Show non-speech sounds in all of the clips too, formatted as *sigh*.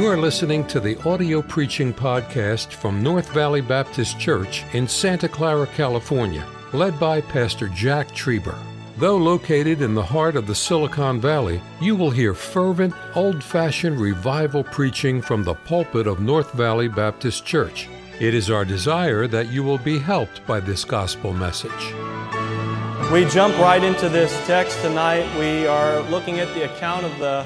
You are listening to the audio preaching podcast from North Valley Baptist Church in Santa Clara, California, led by Pastor Jack Trieber. Though located in the heart of the Silicon Valley, you will hear fervent, old fashioned revival preaching from the pulpit of North Valley Baptist Church. It is our desire that you will be helped by this gospel message. We jump right into this text tonight. We are looking at the account of the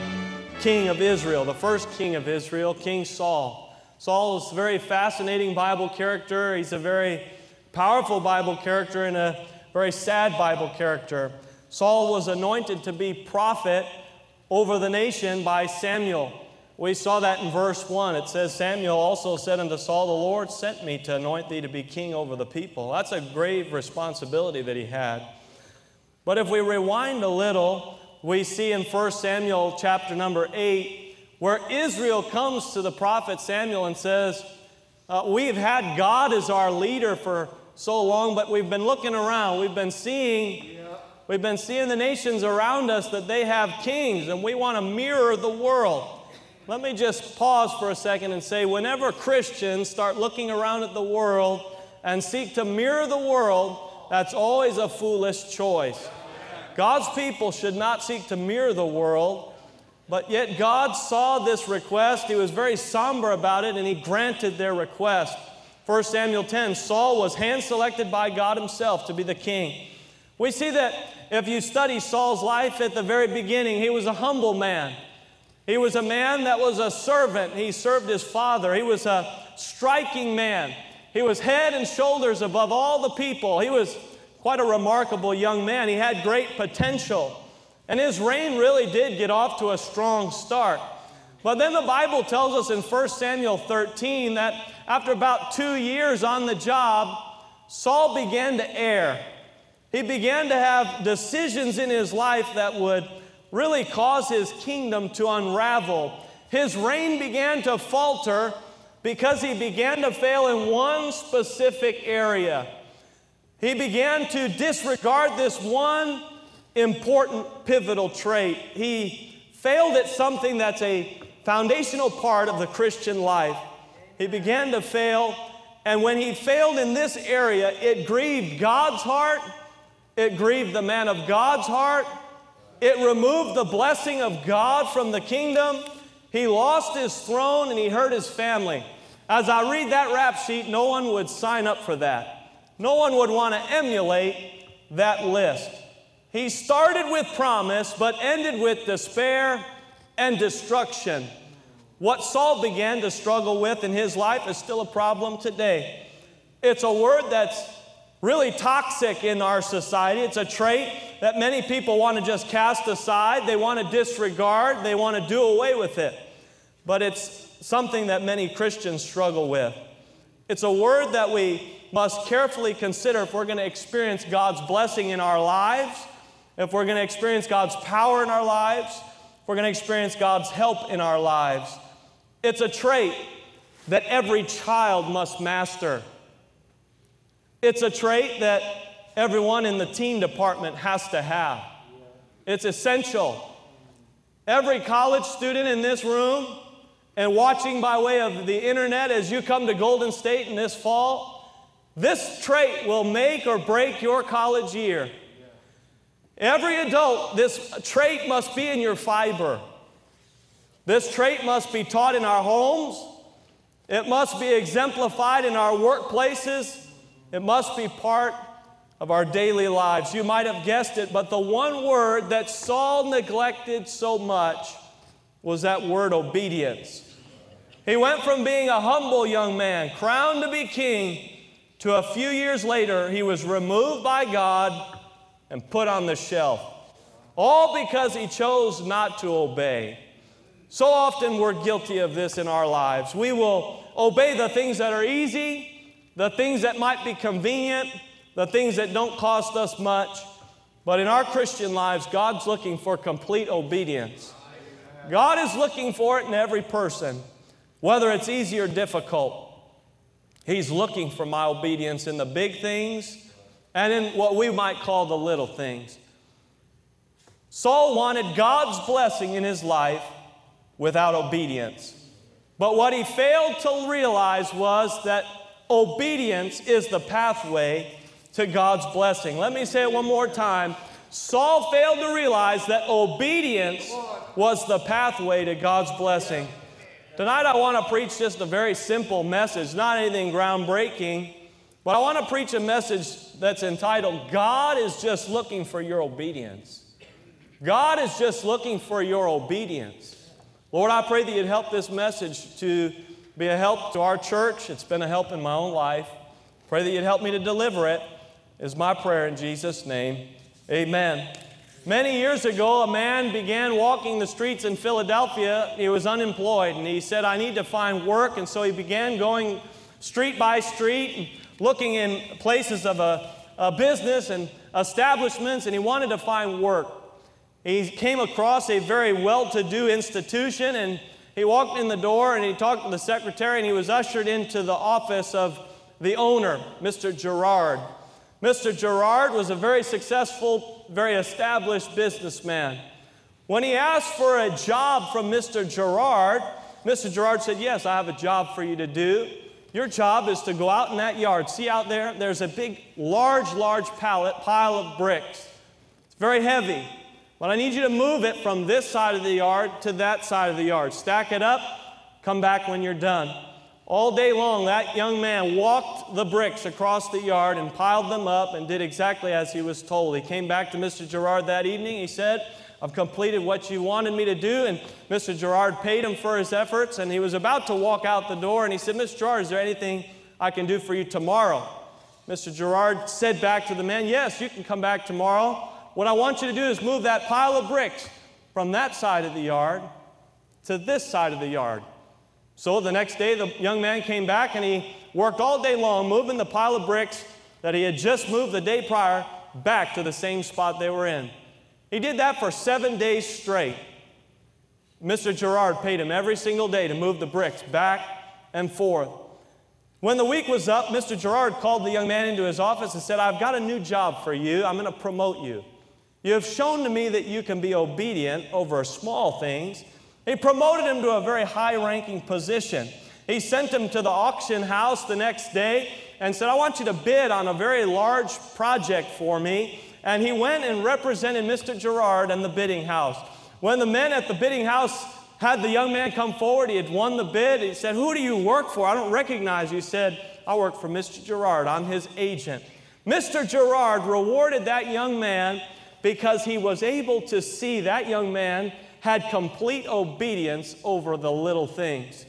king of Israel, the first king of Israel, King Saul. Saul is a very fascinating Bible character. He's a very powerful Bible character and a very sad Bible character. Saul was anointed to be prophet over the nation by Samuel. We saw that in verse 1. It says, Samuel also said unto Saul, The Lord sent me to anoint thee to be king over the people. That's a grave responsibility that he had. But if we rewind a little, we see in 1 Samuel chapter number 8 where Israel comes to the prophet Samuel and says, uh, We've had God as our leader for so long, but we've been looking around. We've been seeing. We've been seeing the nations around us that they have kings, and we want to mirror the world. Let me just pause for a second and say whenever Christians start looking around at the world and seek to mirror the world, that's always a foolish choice. God's people should not seek to mirror the world, but yet God saw this request. He was very somber about it and he granted their request. 1 Samuel 10 Saul was hand selected by God himself to be the king. We see that if you study Saul's life at the very beginning, he was a humble man. He was a man that was a servant. He served his father. He was a striking man. He was head and shoulders above all the people. He was quite a remarkable young man. He had great potential. And his reign really did get off to a strong start. But then the Bible tells us in 1 Samuel 13 that after about two years on the job, Saul began to err. He began to have decisions in his life that would really cause his kingdom to unravel. His reign began to falter because he began to fail in one specific area. He began to disregard this one important pivotal trait. He failed at something that's a foundational part of the Christian life. He began to fail, and when he failed in this area, it grieved God's heart, it grieved the man of God's heart, it removed the blessing of God from the kingdom. He lost his throne and he hurt his family. As I read that rap sheet, no one would sign up for that. No one would want to emulate that list. He started with promise, but ended with despair and destruction. What Saul began to struggle with in his life is still a problem today. It's a word that's really toxic in our society. It's a trait that many people want to just cast aside, they want to disregard, they want to do away with it. But it's something that many Christians struggle with. It's a word that we must carefully consider if we're going to experience God's blessing in our lives, if we're going to experience God's power in our lives, if we're going to experience God's help in our lives. It's a trait that every child must master. It's a trait that everyone in the teen department has to have. It's essential. Every college student in this room and watching by way of the internet as you come to Golden State in this fall, this trait will make or break your college year. Every adult, this trait must be in your fiber. This trait must be taught in our homes. It must be exemplified in our workplaces. It must be part of our daily lives. You might have guessed it, but the one word that Saul neglected so much was that word obedience. He went from being a humble young man, crowned to be king, to a few years later, he was removed by God and put on the shelf. All because he chose not to obey. So often we're guilty of this in our lives. We will obey the things that are easy, the things that might be convenient, the things that don't cost us much. But in our Christian lives, God's looking for complete obedience. God is looking for it in every person, whether it's easy or difficult. He's looking for my obedience in the big things and in what we might call the little things. Saul wanted God's blessing in his life without obedience. But what he failed to realize was that obedience is the pathway to God's blessing. Let me say it one more time. Saul failed to realize that obedience was the pathway to God's blessing. Tonight, I want to preach just a very simple message, not anything groundbreaking, but I want to preach a message that's entitled God is just looking for your obedience. God is just looking for your obedience. Lord, I pray that you'd help this message to be a help to our church. It's been a help in my own life. Pray that you'd help me to deliver it, is my prayer in Jesus' name. Amen. Many years ago, a man began walking the streets in Philadelphia. He was unemployed, and he said, I need to find work. And so he began going street by street, looking in places of a, a business and establishments, and he wanted to find work. He came across a very well to do institution, and he walked in the door and he talked to the secretary, and he was ushered into the office of the owner, Mr. Gerard. Mr. Gerard was a very successful, very established businessman. When he asked for a job from Mr. Gerard, Mr. Gerard said, Yes, I have a job for you to do. Your job is to go out in that yard. See out there? There's a big, large, large pallet, pile of bricks. It's very heavy. But I need you to move it from this side of the yard to that side of the yard. Stack it up, come back when you're done. All day long, that young man walked the bricks across the yard and piled them up and did exactly as he was told. He came back to Mr. Gerard that evening. He said, I've completed what you wanted me to do. And Mr. Gerard paid him for his efforts. And he was about to walk out the door. And he said, Mr. Gerard, is there anything I can do for you tomorrow? Mr. Gerard said back to the man, Yes, you can come back tomorrow. What I want you to do is move that pile of bricks from that side of the yard to this side of the yard. So the next day, the young man came back and he worked all day long moving the pile of bricks that he had just moved the day prior back to the same spot they were in. He did that for seven days straight. Mr. Gerard paid him every single day to move the bricks back and forth. When the week was up, Mr. Gerard called the young man into his office and said, I've got a new job for you. I'm going to promote you. You have shown to me that you can be obedient over small things he promoted him to a very high ranking position. He sent him to the auction house the next day and said, I want you to bid on a very large project for me. And he went and represented Mr. Gerard and the bidding house. When the men at the bidding house had the young man come forward, he had won the bid. He said, Who do you work for? I don't recognize you. He said, I work for Mr. Gerard. I'm his agent. Mr. Gerard rewarded that young man because he was able to see that young man had complete obedience over the little things.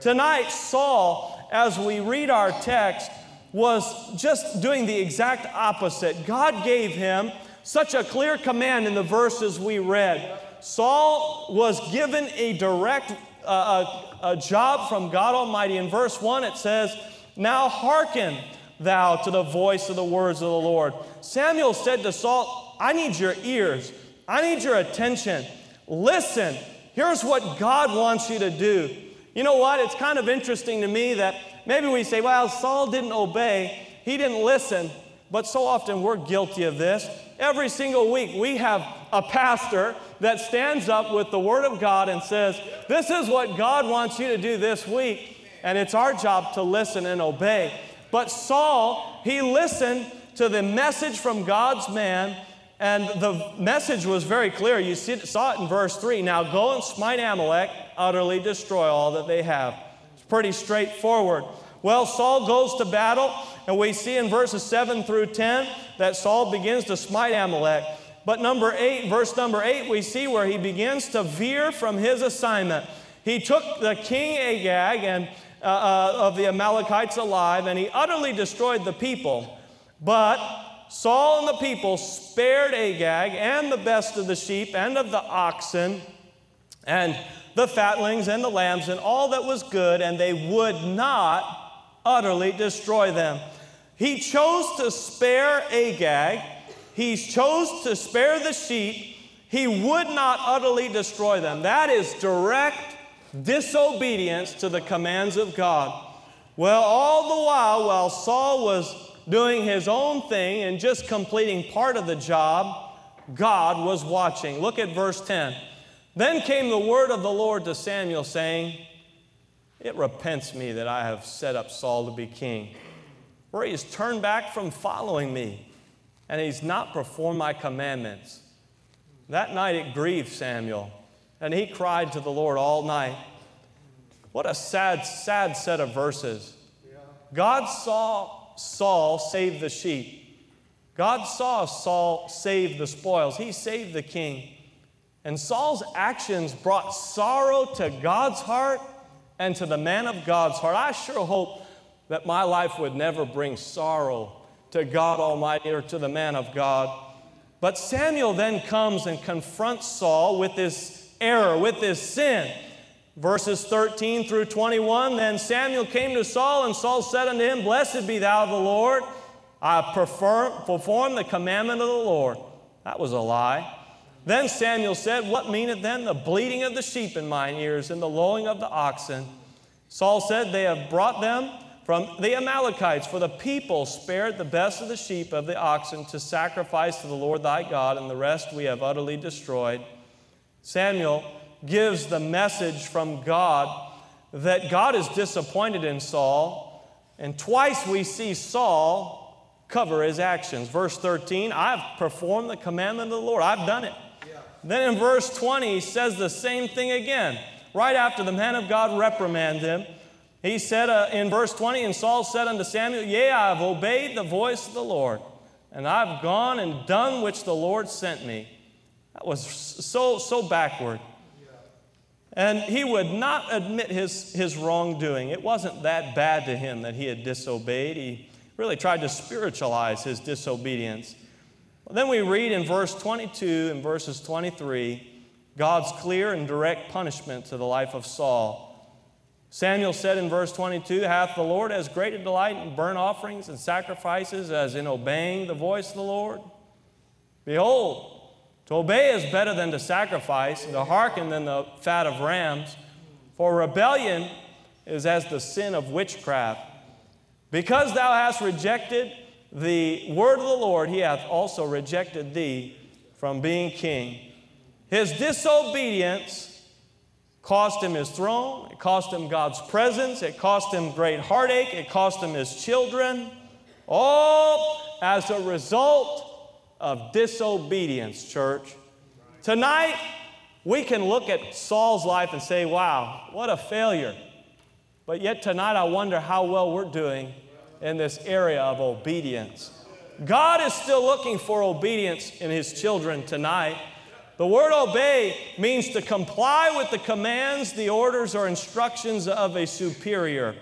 Tonight, Saul, as we read our text, was just doing the exact opposite. God gave him such a clear command in the verses we read. Saul was given a direct uh, a, a job from God Almighty. In verse 1, it says, Now hearken thou to the voice of the words of the Lord. Samuel said to Saul, I need your ears, I need your attention. Listen, here's what God wants you to do. You know what? It's kind of interesting to me that maybe we say, well, Saul didn't obey, he didn't listen, but so often we're guilty of this. Every single week, we have a pastor that stands up with the Word of God and says, This is what God wants you to do this week, and it's our job to listen and obey. But Saul, he listened to the message from God's man and the message was very clear. You see, saw it in verse 3. Now go and smite Amalek, utterly destroy all that they have. It's pretty straightforward. Well, Saul goes to battle, and we see in verses 7 through 10 that Saul begins to smite Amalek. But number 8, verse number 8, we see where he begins to veer from his assignment. He took the king Agag and, uh, uh, of the Amalekites alive, and he utterly destroyed the people. But Saul and the people spared Agag and the best of the sheep and of the oxen and the fatlings and the lambs and all that was good, and they would not utterly destroy them. He chose to spare Agag, he chose to spare the sheep, he would not utterly destroy them. That is direct disobedience to the commands of God. Well, all the while, while Saul was doing his own thing and just completing part of the job, God was watching. Look at verse 10. Then came the word of the Lord to Samuel, saying, It repents me that I have set up Saul to be king. For he has turned back from following me, and he's not performed my commandments. That night it grieved Samuel, and he cried to the Lord all night. What a sad, sad set of verses. God saw Saul save the sheep. God saw Saul save the spoils. He saved the king. And Saul's actions brought sorrow to God's heart and to the man of God's heart. I sure hope that my life would never bring sorrow to God Almighty or to the man of God. But Samuel then comes and confronts Saul with this error, with this sin. Verses 13 through 21 Then Samuel came to Saul, and Saul said unto him, Blessed be thou the Lord. I prefer, perform the commandment of the Lord. That was a lie. Then Samuel said, What meaneth then the bleating of the sheep in mine ears and the lowing of the oxen? Saul said, They have brought them from the Amalekites, for the people spared the best of the sheep of the oxen to sacrifice to the Lord thy God, and the rest we have utterly destroyed. Samuel gives the message from God that God is disappointed in Saul, and twice we see Saul cover his actions. Verse 13, I've performed the commandment of the Lord, I've done it. Yeah. Then in verse 20, he says the same thing again. Right after the man of God reprimanded him, he said uh, in verse 20, And Saul said unto Samuel, Yea, I have obeyed the voice of the Lord, and I've gone and done which the Lord sent me. That was so, so backward. And he would not admit his, his wrongdoing. It wasn't that bad to him that he had disobeyed. He really tried to spiritualize his disobedience. Then we read in verse 22 and verses 23 God's clear and direct punishment to the life of Saul. Samuel said in verse 22 Hath the Lord as great a delight in burnt offerings and sacrifices as in obeying the voice of the Lord? Behold, to obey is better than to sacrifice, to hearken than the fat of rams. For rebellion is as the sin of witchcraft. Because thou hast rejected the word of the Lord, he hath also rejected thee from being king. His disobedience cost him his throne, it cost him God's presence, it cost him great heartache, it cost him his children, all as a result of disobedience, church. Tonight, we can look at Saul's life and say, wow, what a failure. But yet, tonight, I wonder how well we're doing in this area of obedience. God is still looking for obedience in His children tonight. The word obey means to comply with the commands, the orders, or instructions of a superior.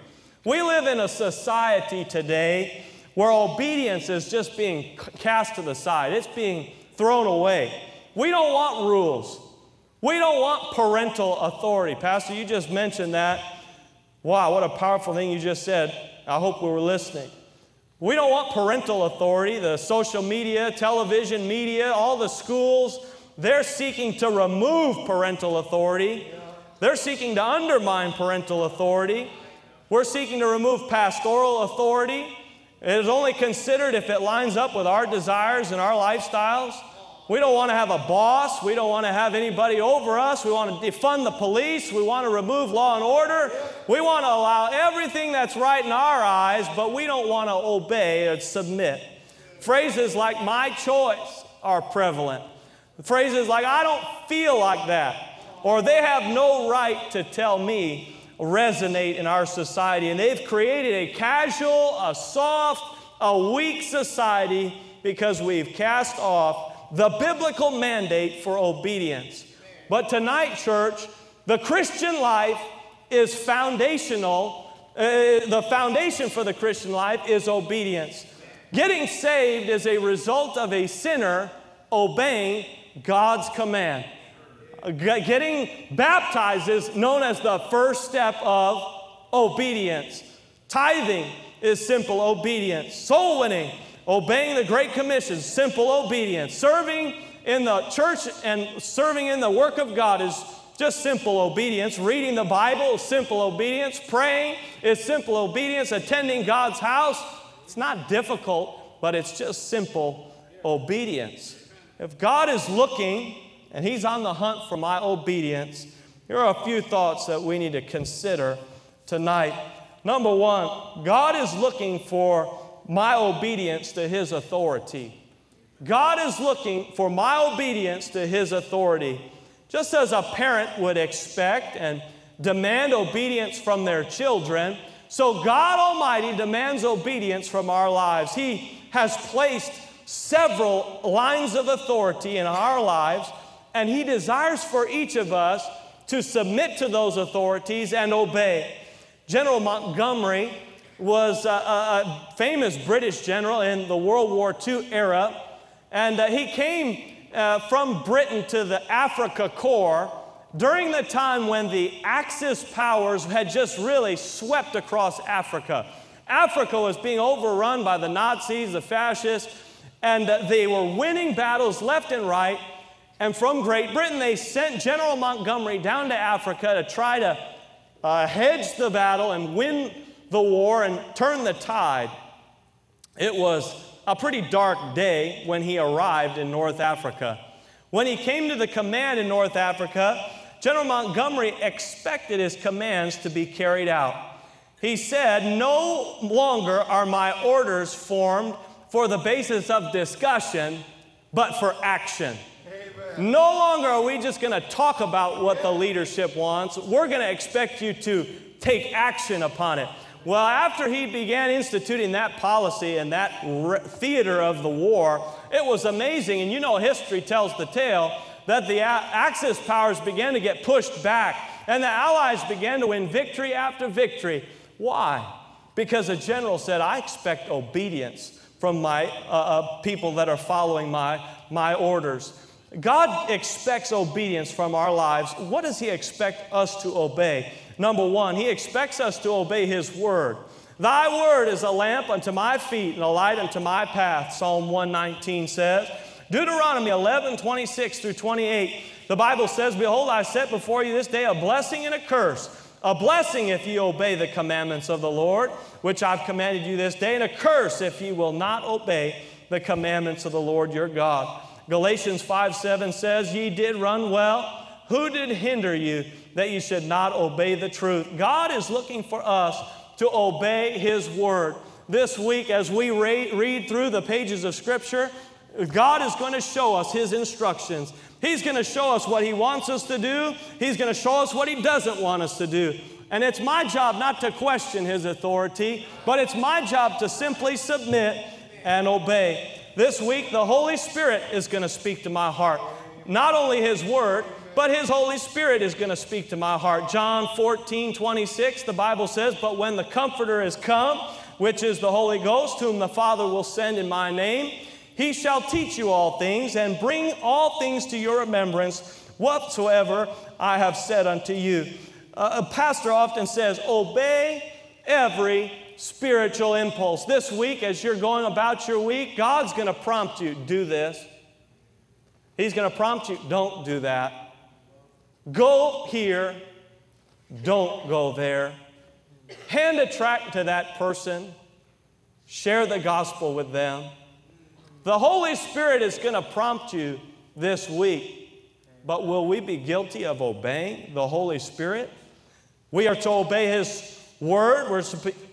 We live in a society today where obedience is just being cast to the side, it's being thrown away. We don't want rules, we don't want parental authority. Pastor, you just mentioned that. Wow, what a powerful thing you just said. I hope we were listening. We don't want parental authority. The social media, television media, all the schools, they're seeking to remove parental authority. They're seeking to undermine parental authority. We're seeking to remove pastoral authority. It is only considered if it lines up with our desires and our lifestyles. We don't want to have a boss. We don't want to have anybody over us. We want to defund the police. We want to remove law and order. We want to allow everything that's right in our eyes, but we don't want to obey or submit. Phrases like my choice are prevalent. Phrases like, I don't feel like that, or they have no right to tell me, resonate in our society. And they've created a casual, a soft, a weak society because we've cast off the biblical mandate for obedience. But tonight, church, the Christian life is foundational. Uh, the foundation for the Christian life is obedience. Getting saved is a result of a sinner obeying God's command. Getting baptized is known as the first step of obedience. Tithing is simple obedience. Soul winning, obeying the Great Commission, simple obedience. Serving in the church and serving in the work of God is just simple obedience. Reading the Bible is simple obedience. Praying is simple obedience. Attending God's house, it's not difficult, but it's just simple obedience. If God is looking and He's on the hunt for my obedience, here are a few thoughts that we need to consider tonight. Number one, God is looking for my obedience to His authority. God is looking for my obedience to His authority. Just as a parent would expect and demand obedience from their children, so God Almighty demands obedience from our lives. He has placed several lines of authority in our lives, and He desires for each of us to submit to those authorities and obey. General Montgomery was a, a, famous British general in the World War II era, and uh, he came uh, from Britain to the Africa Corps during the time when the Axis powers had just really swept across Africa. Africa was being overrun by the Nazis, the fascists, and uh, they were winning battles left and right. And from Great Britain, they sent General Montgomery down to Africa to try to uh, hedge the battle and win the war and turn the tide. It was a pretty dark day when he arrived in North Africa. When he came to the command in North Africa, General Montgomery expected his commands to be carried out. He said, No longer are my orders formed for the basis of discussion, but for action. No longer are we just going to talk about what the leadership wants. We're going to expect you to take action upon it. Well, after he began instituting that policy and that re- theater of the war, it was amazing. And you know, history tells the tale that the Axis powers began to get pushed back and the Allies began to win victory after victory. Why? Because a general said, I expect obedience from my uh, uh, people that are following my, my orders. God expects obedience from our lives. What does He expect us to obey? Number one, He expects us to obey His word. Thy word is a lamp unto my feet and a light unto my path, Psalm 119 says. Deuteronomy 11, 26 through 28, the Bible says, Behold, I set before you this day a blessing and a curse. A blessing if ye obey the commandments of the Lord, which I've commanded you this day, and a curse if ye will not obey the commandments of the Lord your God. Galatians 5 7 says, Ye did run well. Who did hinder you that you should not obey the truth? God is looking for us to obey His word. This week, as we read through the pages of Scripture, God is going to show us His instructions. He's going to show us what He wants us to do, He's going to show us what He doesn't want us to do. And it's my job not to question His authority, but it's my job to simply submit and obey. This week, the Holy Spirit is going to speak to my heart. Not only His Word, but His Holy Spirit is going to speak to my heart. John 14, 26, the Bible says, But when the Comforter is come, which is the Holy Ghost, whom the Father will send in my name, he shall teach you all things and bring all things to your remembrance whatsoever I have said unto you. Uh, a pastor often says, Obey every spiritual impulse. This week, as you're going about your week, God's going to prompt you do this. He's going to prompt you don't do that. Go here, don't go there. Hand a tract to that person, share the gospel with them. The Holy Spirit is going to prompt you this week, but will we be guilty of obeying the Holy Spirit? We are to obey His word, we're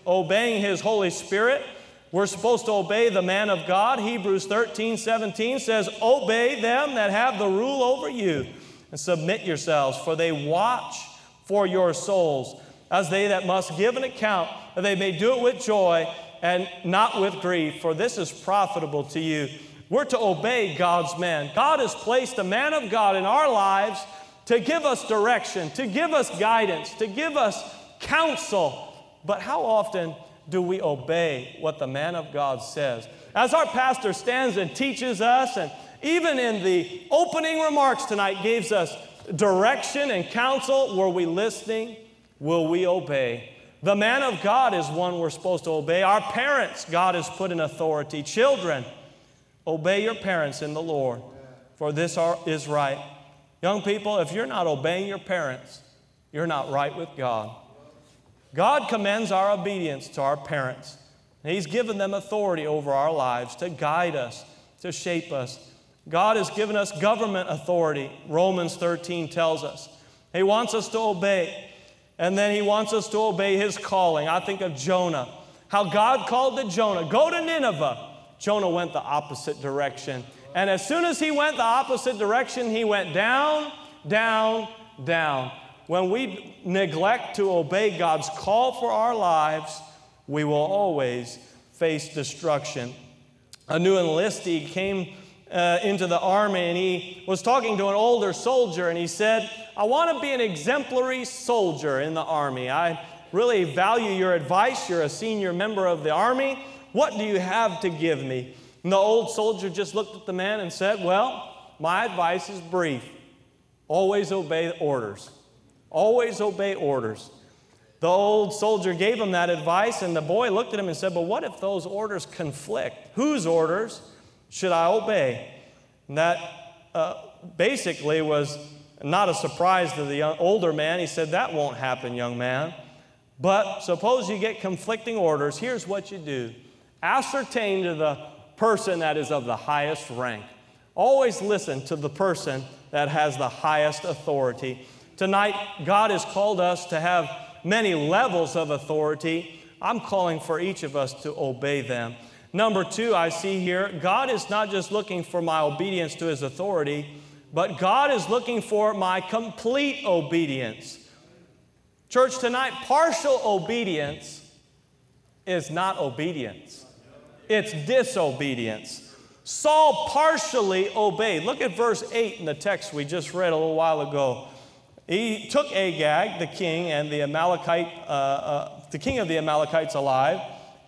obeying His Holy Spirit. We're supposed to obey the man of God. Hebrews 13, 17 says, Obey them that have the rule over you, and submit yourselves, for they watch for your souls, as they that must give an account, that they may do it with joy and not with grief, for this is profitable to you. We're to obey God's man. God has placed a man of God in our lives to give us direction, to give us guidance, to give us counsel. But how often do we obey what the man of God says? As our pastor stands and teaches us, and even in the opening remarks tonight gives us direction and counsel, were we listening? Will we obey? The man of God is one we're supposed to obey. Our parents, God has put in authority. Children, obey your parents in the Lord, for this is right. Young people, if you're not obeying your parents, you're not right with God. God commends our obedience to our parents. He's given them authority over our lives to guide us, to shape us. God has given us government authority, Romans 13 tells us. He wants us to obey. And then he wants us to obey his calling. I think of Jonah, how God called to Jonah, go to Nineveh. Jonah went the opposite direction. And as soon as he went the opposite direction, he went down, down, down. When we neglect to obey God's call for our lives, we will always face destruction. A new enlistee came uh, into the army and he was talking to an older soldier and he said, I want to be an exemplary soldier in the army. I really value your advice. You're a senior member of the army. What do you have to give me? And the old soldier just looked at the man and said, Well, my advice is brief. Always obey orders. Always obey orders. The old soldier gave him that advice, and the boy looked at him and said, But what if those orders conflict? Whose orders should I obey? And that uh, basically was not a surprise to the young, older man. He said, That won't happen, young man. But suppose you get conflicting orders. Here's what you do ascertain to the person that is of the highest rank. Always listen to the person that has the highest authority. Tonight, God has called us to have many levels of authority. I'm calling for each of us to obey them. Number two, I see here, God is not just looking for my obedience to his authority, but God is looking for my complete obedience. Church, tonight, partial obedience is not obedience it's disobedience. Saul partially obeyed. Look at verse 8 in the text we just read a little while ago. He took Agag, the king, and the Amalekite, uh, uh, the king of the Amalekites alive,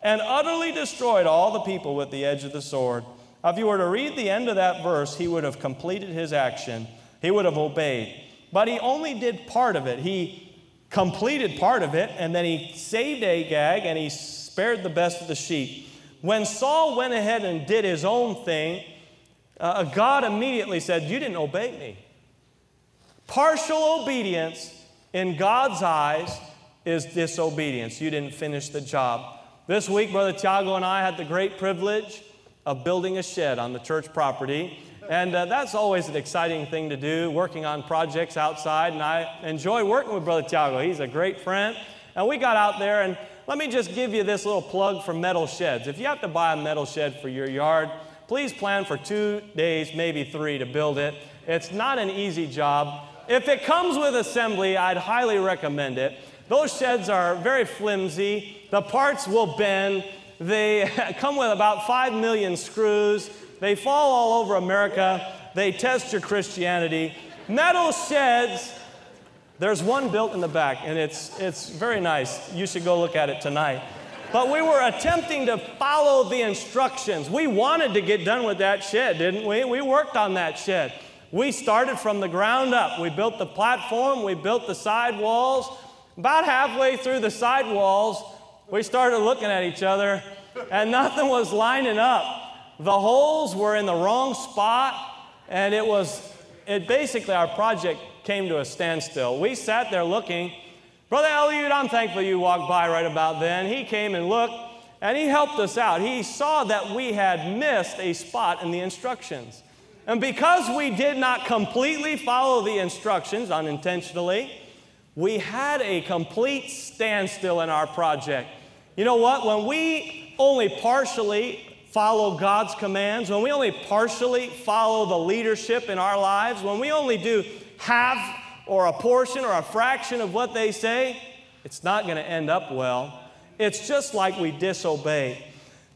and utterly destroyed all the people with the edge of the sword. If you were to read the end of that verse, he would have completed his action. He would have obeyed. But he only did part of it. He completed part of it, and then he saved Agag and he spared the best of the sheep. When Saul went ahead and did his own thing, uh, God immediately said, You didn't obey me. Partial obedience in God's eyes is disobedience. You didn't finish the job. This week, Brother Tiago and I had the great privilege of building a shed on the church property. And uh, that's always an exciting thing to do, working on projects outside. And I enjoy working with Brother Tiago. He's a great friend. And we got out there, and let me just give you this little plug for metal sheds. If you have to buy a metal shed for your yard, please plan for two days, maybe three, to build it. It's not an easy job. If it comes with assembly, I'd highly recommend it. Those sheds are very flimsy, the parts will bend. They *laughs* come with about 5 million screws. They fall all over America. They test your Christianity. Metal sheds there's one built in the back, and it's, it's very nice. You should go look at it tonight. But we were attempting to follow the instructions. We wanted to get done with that shed, didn't we? We worked on that shed. We started from the ground up. We built the platform, we built the side walls. About halfway through the side walls, we started looking at each other, and *laughs* nothing was lining up. The holes were in the wrong spot, and it was, it basically, our project came to a standstill. We sat there looking. Brother Eliud, I'm thankful you walked by right about then. He came and looked, and he helped us out. He saw that we had missed a spot in the instructions. And because we did not completely follow the instructions unintentionally, we had a complete standstill in our project. You know what? When we only partially follow God's commands, when we only partially follow the leadership in our lives, when we only do half or a portion or a fraction of what they say, it's not going to end up well. It's just like we disobey.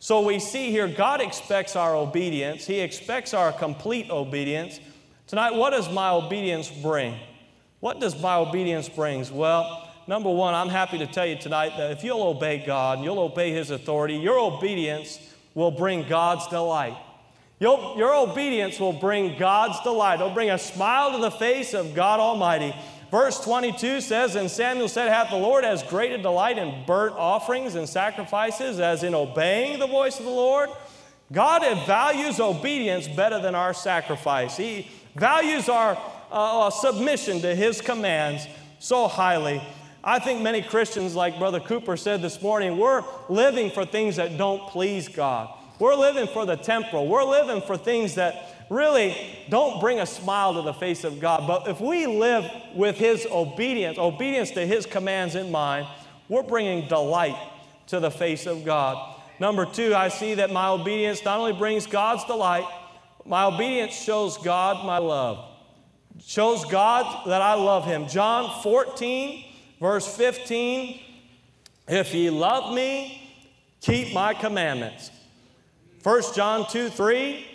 So we see here God expects our obedience, He expects our complete obedience. Tonight, what does my obedience bring? What does my obedience bring? Well, number one, I'm happy to tell you tonight that if you'll obey God, and you'll obey His authority, your obedience will bring God's delight. Your, your obedience will bring God's delight. It'll bring a smile to the face of God Almighty. Verse 22 says, And Samuel said, Hath the Lord as great a delight in burnt offerings and sacrifices as in obeying the voice of the Lord? God values obedience better than our sacrifice. He values our uh, submission to His commands so highly. I think many Christians, like Brother Cooper said this morning, we're living for things that don't please God. We're living for the temporal. We're living for things that really don't bring a smile to the face of God. But if we live with His obedience, obedience to His commands in mind, we're bringing delight to the face of God. Number two, I see that my obedience not only brings God's delight, my obedience shows God my love. Shows God that I love Him. John 14, verse 15 If ye love me, keep my commandments. 1 John 2 3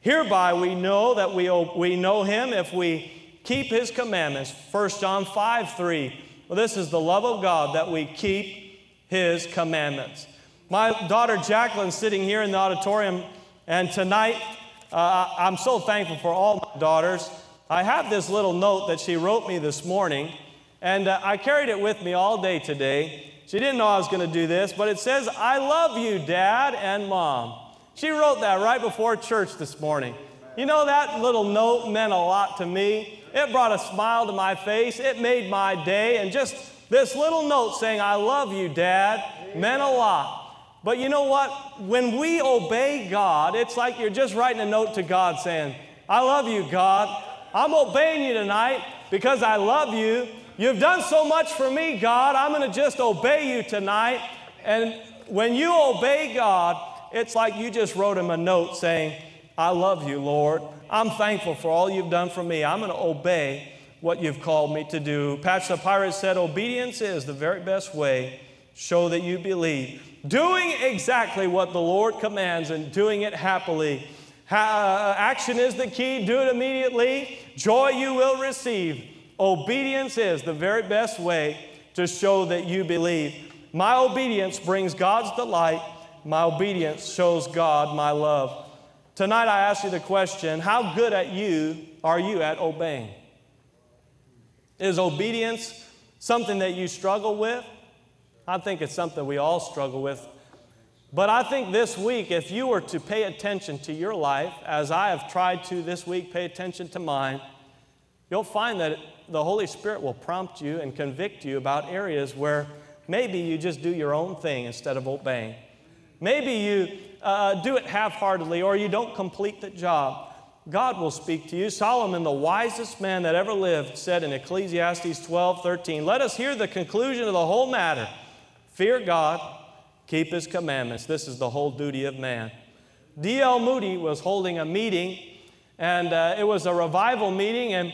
Hereby we know that we, we know him if we keep his commandments. 1 John 5 3. Well, this is the love of God that we keep his commandments. My daughter Jacqueline sitting here in the auditorium, and tonight uh, I'm so thankful for all my daughters. I have this little note that she wrote me this morning, and uh, I carried it with me all day today. She didn't know I was going to do this, but it says, I love you, Dad and Mom. She wrote that right before church this morning. You know, that little note meant a lot to me. It brought a smile to my face, it made my day, and just this little note saying, I love you, Dad, meant a lot. But you know what? When we obey God, it's like you're just writing a note to God saying, I love you, God. I'm obeying you tonight because I love you. You've done so much for me, God. I'm going to just obey you tonight. And when you obey God, it's like you just wrote him a note saying, I love you, Lord. I'm thankful for all you've done for me. I'm going to obey what you've called me to do. Patch the Pirate said, Obedience is the very best way. Show that you believe. Doing exactly what the Lord commands and doing it happily. Ha- uh, action is the key. Do it immediately. Joy you will receive. Obedience is the very best way to show that you believe. My obedience brings God's delight my obedience shows God my love. Tonight I ask you the question how good at you are you at obeying? Is obedience something that you struggle with? I think it's something we all struggle with. But I think this week, if you were to pay attention to your life, as I have tried to this week pay attention to mine, you'll find that the Holy Spirit will prompt you and convict you about areas where maybe you just do your own thing instead of obeying. Maybe you uh, do it half heartedly or you don't complete the job. God will speak to you. Solomon, the wisest man that ever lived, said in Ecclesiastes 12 13, Let us hear the conclusion of the whole matter. Fear God, keep his commandments. This is the whole duty of man. D.L. Moody was holding a meeting, and uh, it was a revival meeting, and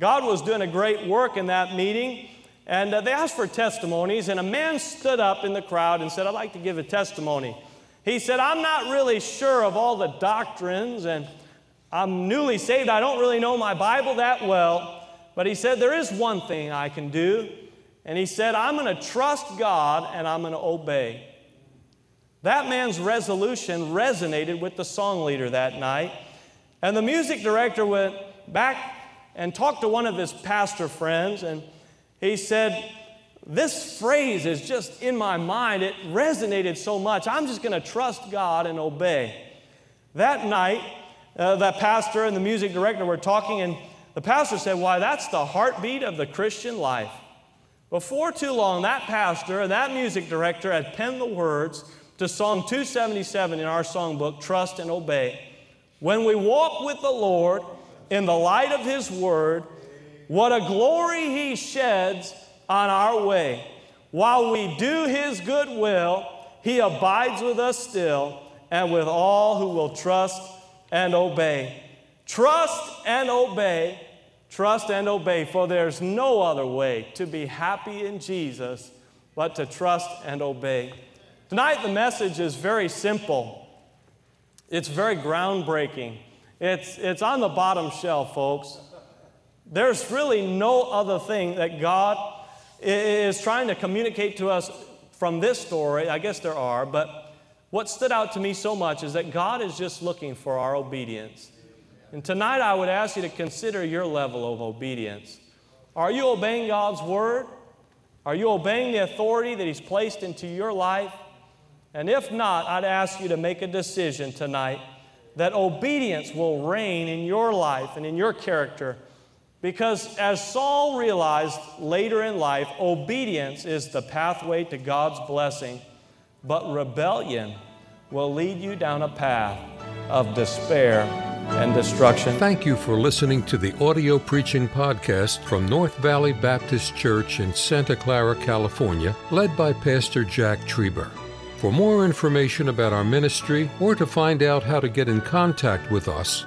God was doing a great work in that meeting. And uh, they asked for testimonies, and a man stood up in the crowd and said, I'd like to give a testimony. He said, I'm not really sure of all the doctrines, and I'm newly saved. I don't really know my Bible that well. But he said, There is one thing I can do. And he said, I'm going to trust God and I'm going to obey. That man's resolution resonated with the song leader that night. And the music director went back and talked to one of his pastor friends, and he said, This phrase is just in my mind. It resonated so much. I'm just going to trust God and obey. That night, uh, that pastor and the music director were talking, and the pastor said, Why, that's the heartbeat of the Christian life. Before too long, that pastor and that music director had penned the words to Psalm 277 in our songbook, Trust and Obey. When we walk with the Lord in the light of His Word, what a glory he sheds on our way. While we do his good will, he abides with us still and with all who will trust and obey. Trust and obey, trust and obey, for there's no other way to be happy in Jesus but to trust and obey. Tonight, the message is very simple. It's very groundbreaking. It's, it's on the bottom shelf, folks. There's really no other thing that God is trying to communicate to us from this story. I guess there are, but what stood out to me so much is that God is just looking for our obedience. And tonight I would ask you to consider your level of obedience. Are you obeying God's word? Are you obeying the authority that He's placed into your life? And if not, I'd ask you to make a decision tonight that obedience will reign in your life and in your character because as Saul realized later in life, obedience is the pathway to God's blessing, but rebellion will lead you down a path of despair and destruction. Thank you for listening to the audio preaching podcast from North Valley Baptist Church in Santa Clara, California, led by Pastor Jack Trieber. For more information about our ministry or to find out how to get in contact with us,